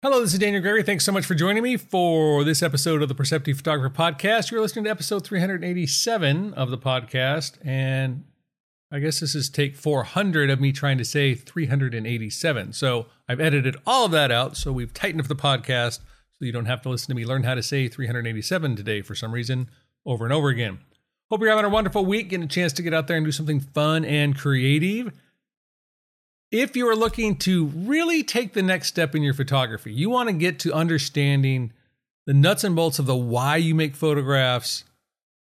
Hello, this is Daniel Gregory. Thanks so much for joining me for this episode of the Perceptive Photographer Podcast. You're listening to episode 387 of the podcast, and I guess this is take 400 of me trying to say 387. So I've edited all of that out, so we've tightened up the podcast so you don't have to listen to me learn how to say 387 today for some reason over and over again. Hope you're having a wonderful week, getting a chance to get out there and do something fun and creative if you are looking to really take the next step in your photography, you want to get to understanding the nuts and bolts of the why you make photographs,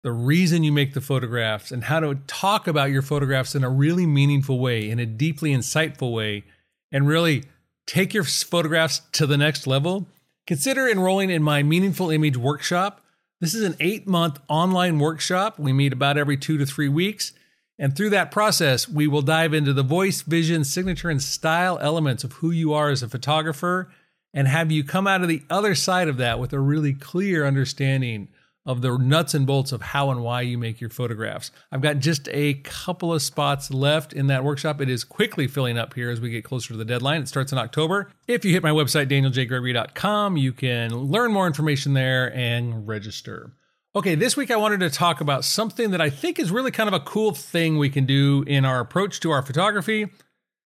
the reason you make the photographs, and how to talk about your photographs in a really meaningful way, in a deeply insightful way, and really take your photographs to the next level, consider enrolling in my Meaningful Image Workshop. This is an eight month online workshop. We meet about every two to three weeks. And through that process, we will dive into the voice, vision, signature, and style elements of who you are as a photographer and have you come out of the other side of that with a really clear understanding of the nuts and bolts of how and why you make your photographs. I've got just a couple of spots left in that workshop. It is quickly filling up here as we get closer to the deadline. It starts in October. If you hit my website, danieljgregory.com, you can learn more information there and register. Okay, this week I wanted to talk about something that I think is really kind of a cool thing we can do in our approach to our photography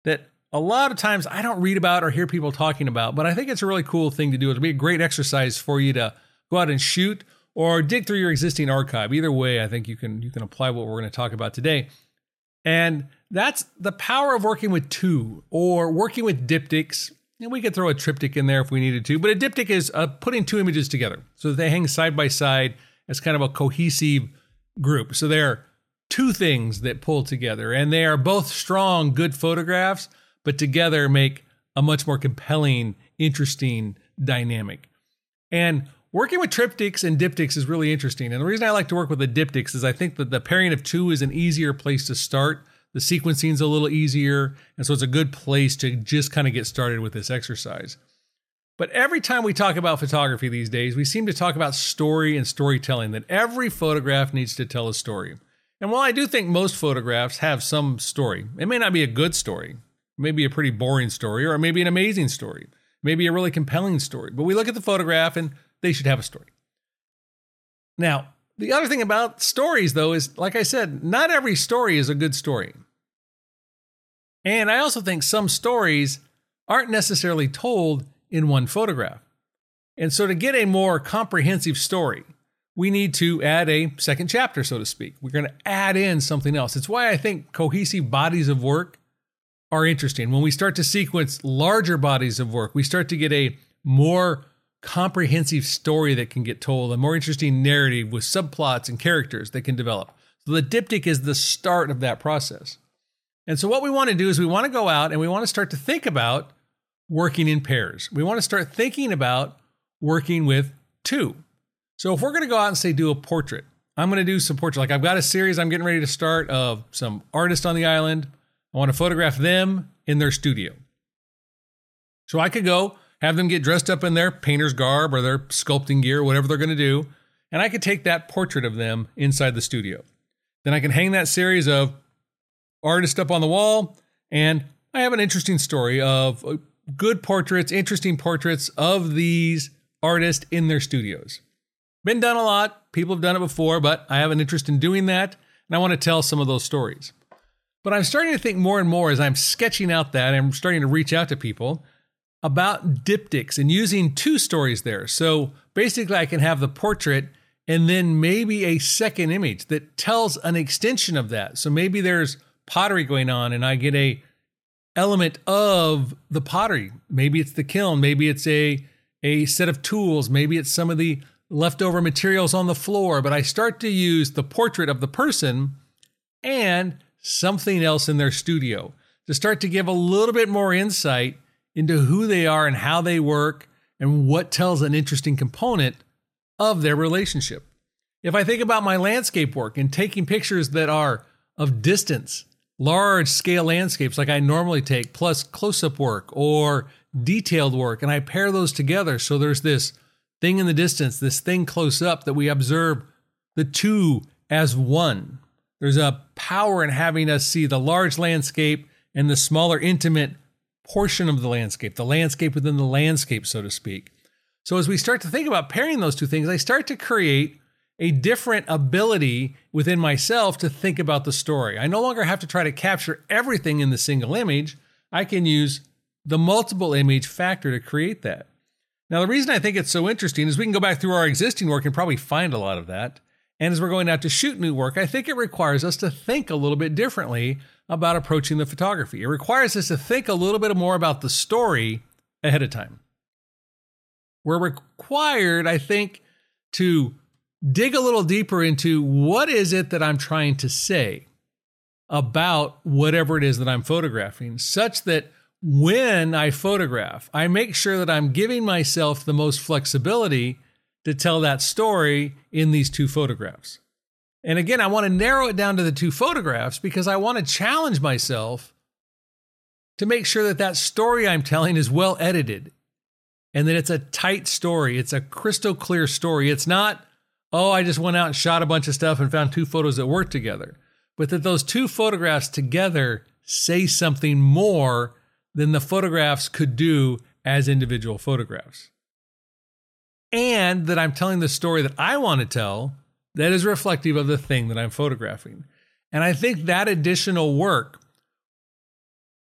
that a lot of times I don't read about or hear people talking about, but I think it's a really cool thing to do. It'll be a great exercise for you to go out and shoot or dig through your existing archive. Either way, I think you can you can apply what we're going to talk about today. And that's the power of working with two or working with diptychs. And we could throw a triptych in there if we needed to, but a diptych is uh, putting two images together so that they hang side by side as kind of a cohesive group. So there are two things that pull together, and they are both strong, good photographs, but together make a much more compelling, interesting dynamic. And working with triptychs and diptychs is really interesting. And the reason I like to work with the diptychs is I think that the pairing of two is an easier place to start. The sequencing is a little easier. And so it's a good place to just kind of get started with this exercise. But every time we talk about photography these days, we seem to talk about story and storytelling, that every photograph needs to tell a story. And while I do think most photographs have some story, it may not be a good story, maybe a pretty boring story, or maybe an amazing story, maybe a really compelling story. But we look at the photograph and they should have a story. Now, the other thing about stories, though, is like I said, not every story is a good story. And I also think some stories aren't necessarily told in one photograph. And so, to get a more comprehensive story, we need to add a second chapter, so to speak. We're going to add in something else. It's why I think cohesive bodies of work are interesting. When we start to sequence larger bodies of work, we start to get a more comprehensive story that can get told, a more interesting narrative with subplots and characters that can develop. So, the diptych is the start of that process. And so, what we want to do is we want to go out and we want to start to think about working in pairs. We want to start thinking about working with two. So if we're going to go out and say do a portrait, I'm going to do some portrait. Like I've got a series I'm getting ready to start of some artists on the island. I want to photograph them in their studio. So I could go have them get dressed up in their painter's garb or their sculpting gear, whatever they're going to do, and I could take that portrait of them inside the studio. Then I can hang that series of artists up on the wall, and I have an interesting story of uh, good portraits, interesting portraits of these artists in their studios. Been done a lot. People have done it before, but I have an interest in doing that, and I want to tell some of those stories. But I'm starting to think more and more as I'm sketching out that, I'm starting to reach out to people about diptychs and using two stories there. So basically, I can have the portrait and then maybe a second image that tells an extension of that. So maybe there's pottery going on, and I get a element of the pottery. Maybe it's the kiln, maybe it's a a set of tools, maybe it's some of the leftover materials on the floor, but I start to use the portrait of the person and something else in their studio to start to give a little bit more insight into who they are and how they work and what tells an interesting component of their relationship. If I think about my landscape work and taking pictures that are of distance large scale landscapes like I normally take, plus close up work or detailed work, and I pair those together. So there's this thing in the distance, this thing close up that we observe the two as one. There's a power in having us see the large landscape and the smaller, intimate portion of the landscape, the landscape within the landscape, so to speak. So as we start to think about pairing those two things, I start to create a different ability within myself to think about the story. I no longer have to try to capture everything in the single image. I can use the multiple image factor to create that. Now, the reason I think it's so interesting is we can go back through our existing work and probably find a lot of that. And as we're going out to shoot new work, I think it requires us to think a little bit differently about approaching the photography. It requires us to think a little bit more about the story ahead of time. We're required, I think, to dig a little deeper into what is it that I'm trying to say about whatever it is that I'm photographing, such that when I photograph, I make sure that I'm giving myself the most flexibility to tell that story in these two photographs. And again, I want to narrow it down to the two photographs because I want to challenge myself to make sure that that story I'm telling is well edited and that it's a tight story. It's a crystal clear story. It's not, oh, I just went out and shot a bunch of stuff and found two photos that work together, but that those two photographs together say something more than the photographs could do as individual photographs. And that I'm telling the story that I want to tell that is reflective of the thing that I'm photographing. And I think that additional work,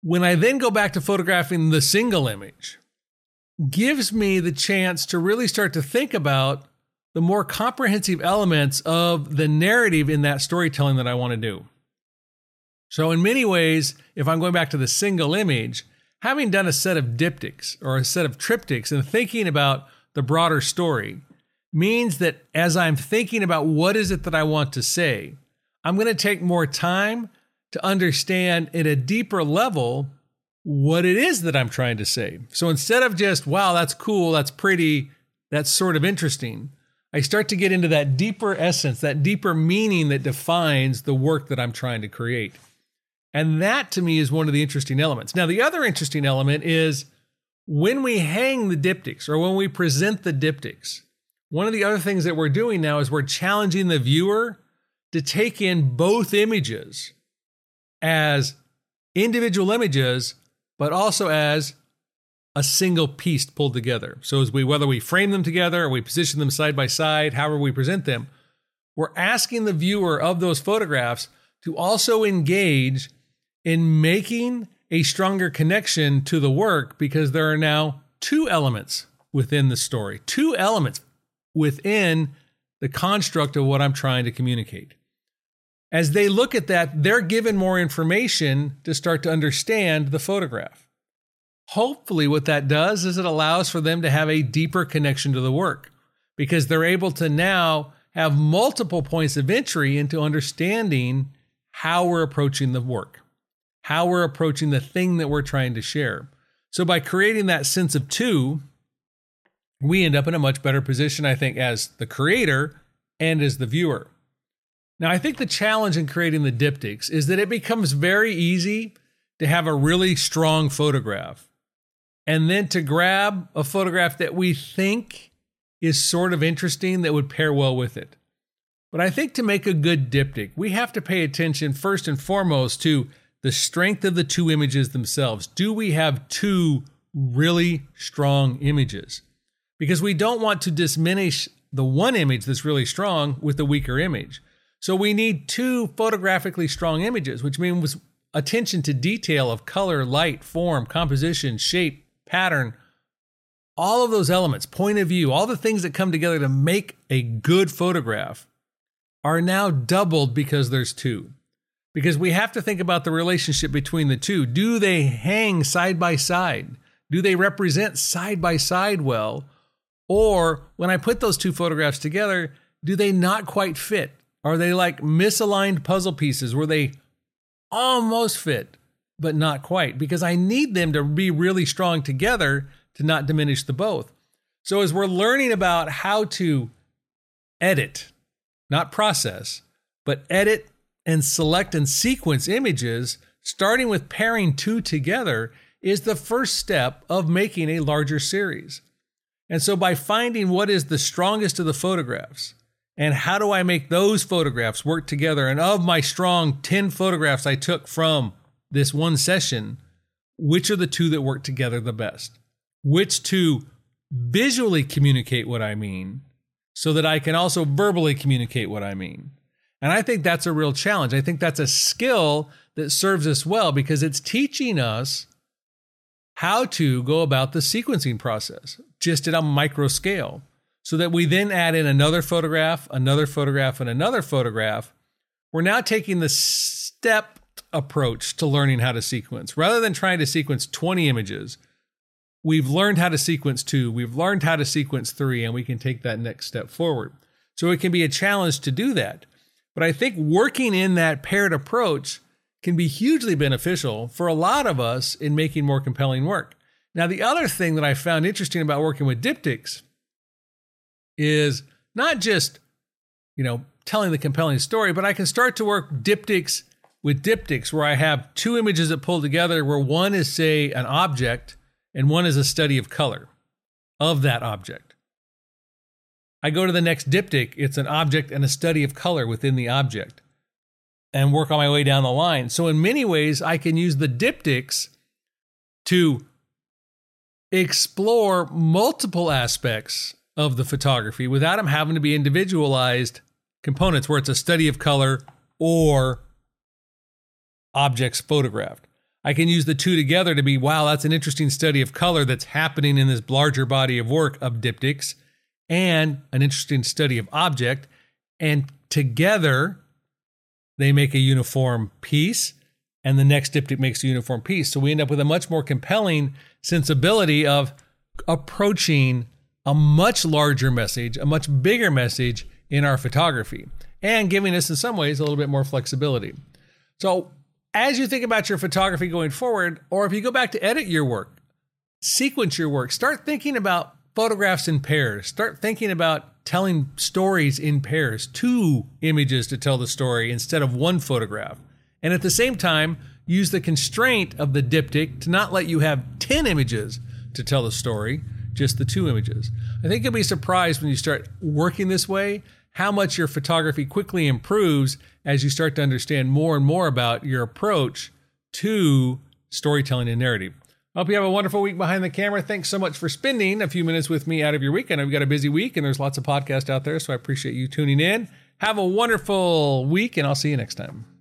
when I then go back to photographing the single image, gives me the chance to really start to think about the more comprehensive elements of the narrative in that storytelling that I want to do. So, in many ways, if I'm going back to the single image, having done a set of diptychs or a set of triptychs and thinking about the broader story means that as I'm thinking about what is it that I want to say, I'm going to take more time to understand at a deeper level what it is that I'm trying to say. So instead of just, wow, that's cool, that's pretty, that's sort of interesting, I start to get into that deeper essence, that deeper meaning that defines the work that I'm trying to create. And that to me is one of the interesting elements. Now, the other interesting element is when we hang the diptychs or when we present the diptychs, one of the other things that we're doing now is we're challenging the viewer to take in both images as individual images but also as a single piece pulled together. So as we whether we frame them together or we position them side by side, however we present them, we're asking the viewer of those photographs to also engage in making a stronger connection to the work because there are now two elements within the story, two elements within the construct of what I'm trying to communicate as they look at that, they're given more information to start to understand the photograph. Hopefully, what that does is it allows for them to have a deeper connection to the work because they're able to now have multiple points of entry into understanding how we're approaching the work, how we're approaching the thing that we're trying to share. So, by creating that sense of two, we end up in a much better position, I think, as the creator and as the viewer. Now, I think the challenge in creating the diptychs is that it becomes very easy to have a really strong photograph and then to grab a photograph that we think is sort of interesting that would pair well with it. But I think to make a good diptych, we have to pay attention first and foremost to the strength of the two images themselves. Do we have two really strong images? Because we don't want to diminish the one image that's really strong with the weaker image. So we need two photographically strong images, which means attention to detail of color, light, form, composition, shape, pattern, all of those elements, point of view, all the things that come together to make a good photograph are now doubled because there's two. Because we have to think about the relationship between the two. Do they hang side by side? Do they represent side by side well? Or when I put those two photographs together, do they not quite fit? Are they like misaligned puzzle pieces where they almost fit, but not quite? Because I need them to be really strong together to not diminish the both. So, as we're learning about how to edit, not process, but edit and select and sequence images, starting with pairing two together, is the first step of making a larger series. And so, by finding what is the strongest of the photographs, and how do I make those photographs work together? And of my strong 10 photographs I took from this one session, which are the two that work together the best, which two visually communicate what I mean, so that I can also verbally communicate what I mean. And I think that's a real challenge. I think that's a skill that serves us well because it's teaching us how to go about the sequencing process just at a micro scale so that we then add in another photograph, another photograph, and another photograph. We're now taking the step approach to learning how to sequence. Rather than trying to sequence 20 images, we've learned how to sequence two, we've learned how to sequence three, and we can take that next step forward. So it can be a challenge to do that. But I think working in that paired approach can be hugely beneficial for a lot of us in making more compelling work. Now, the other thing that I found interesting about working with diptychs is not just, you know, telling the compelling story, but I can start to work diptychs with diptychs where I have two images that pull together where one is, say, an object and one is a study of color of that object. I go to the next diptych, it's an object and a study of color within the object and work on my way down the line. So, in many ways, I can use the diptychs to explore multiple aspects of the photography without them having to be individualized components where it's a study of color or objects photographed. I can use the two together to be, wow, that's an interesting study of color that's happening in this larger body of work of diptychs and an interesting study of object. And together, they make a uniform piece, and the next diptych makes a uniform piece. So we end up with a much more compelling sensibility of approaching a much larger message, a much bigger message in our photography, and giving us, in some ways, a little bit more flexibility. So, as you think about your photography going forward, or if you go back to edit your work, sequence your work, start thinking about photographs in pairs. Start thinking about telling stories in pairs, two images to tell the story instead of one photograph. And at the same time, use the constraint of the diptych to not let you have 10 images to tell the story, just the two images. I think you'll be surprised when you start working this way how much your photography quickly improves as you start to understand more and more about your approach to storytelling and narrative. I hope you have a wonderful week behind the camera. Thanks so much for spending a few minutes with me out of your week. I know we've got a busy week and there's lots of podcasts out there, so I appreciate you tuning in. Have a wonderful week, and I'll see you next time.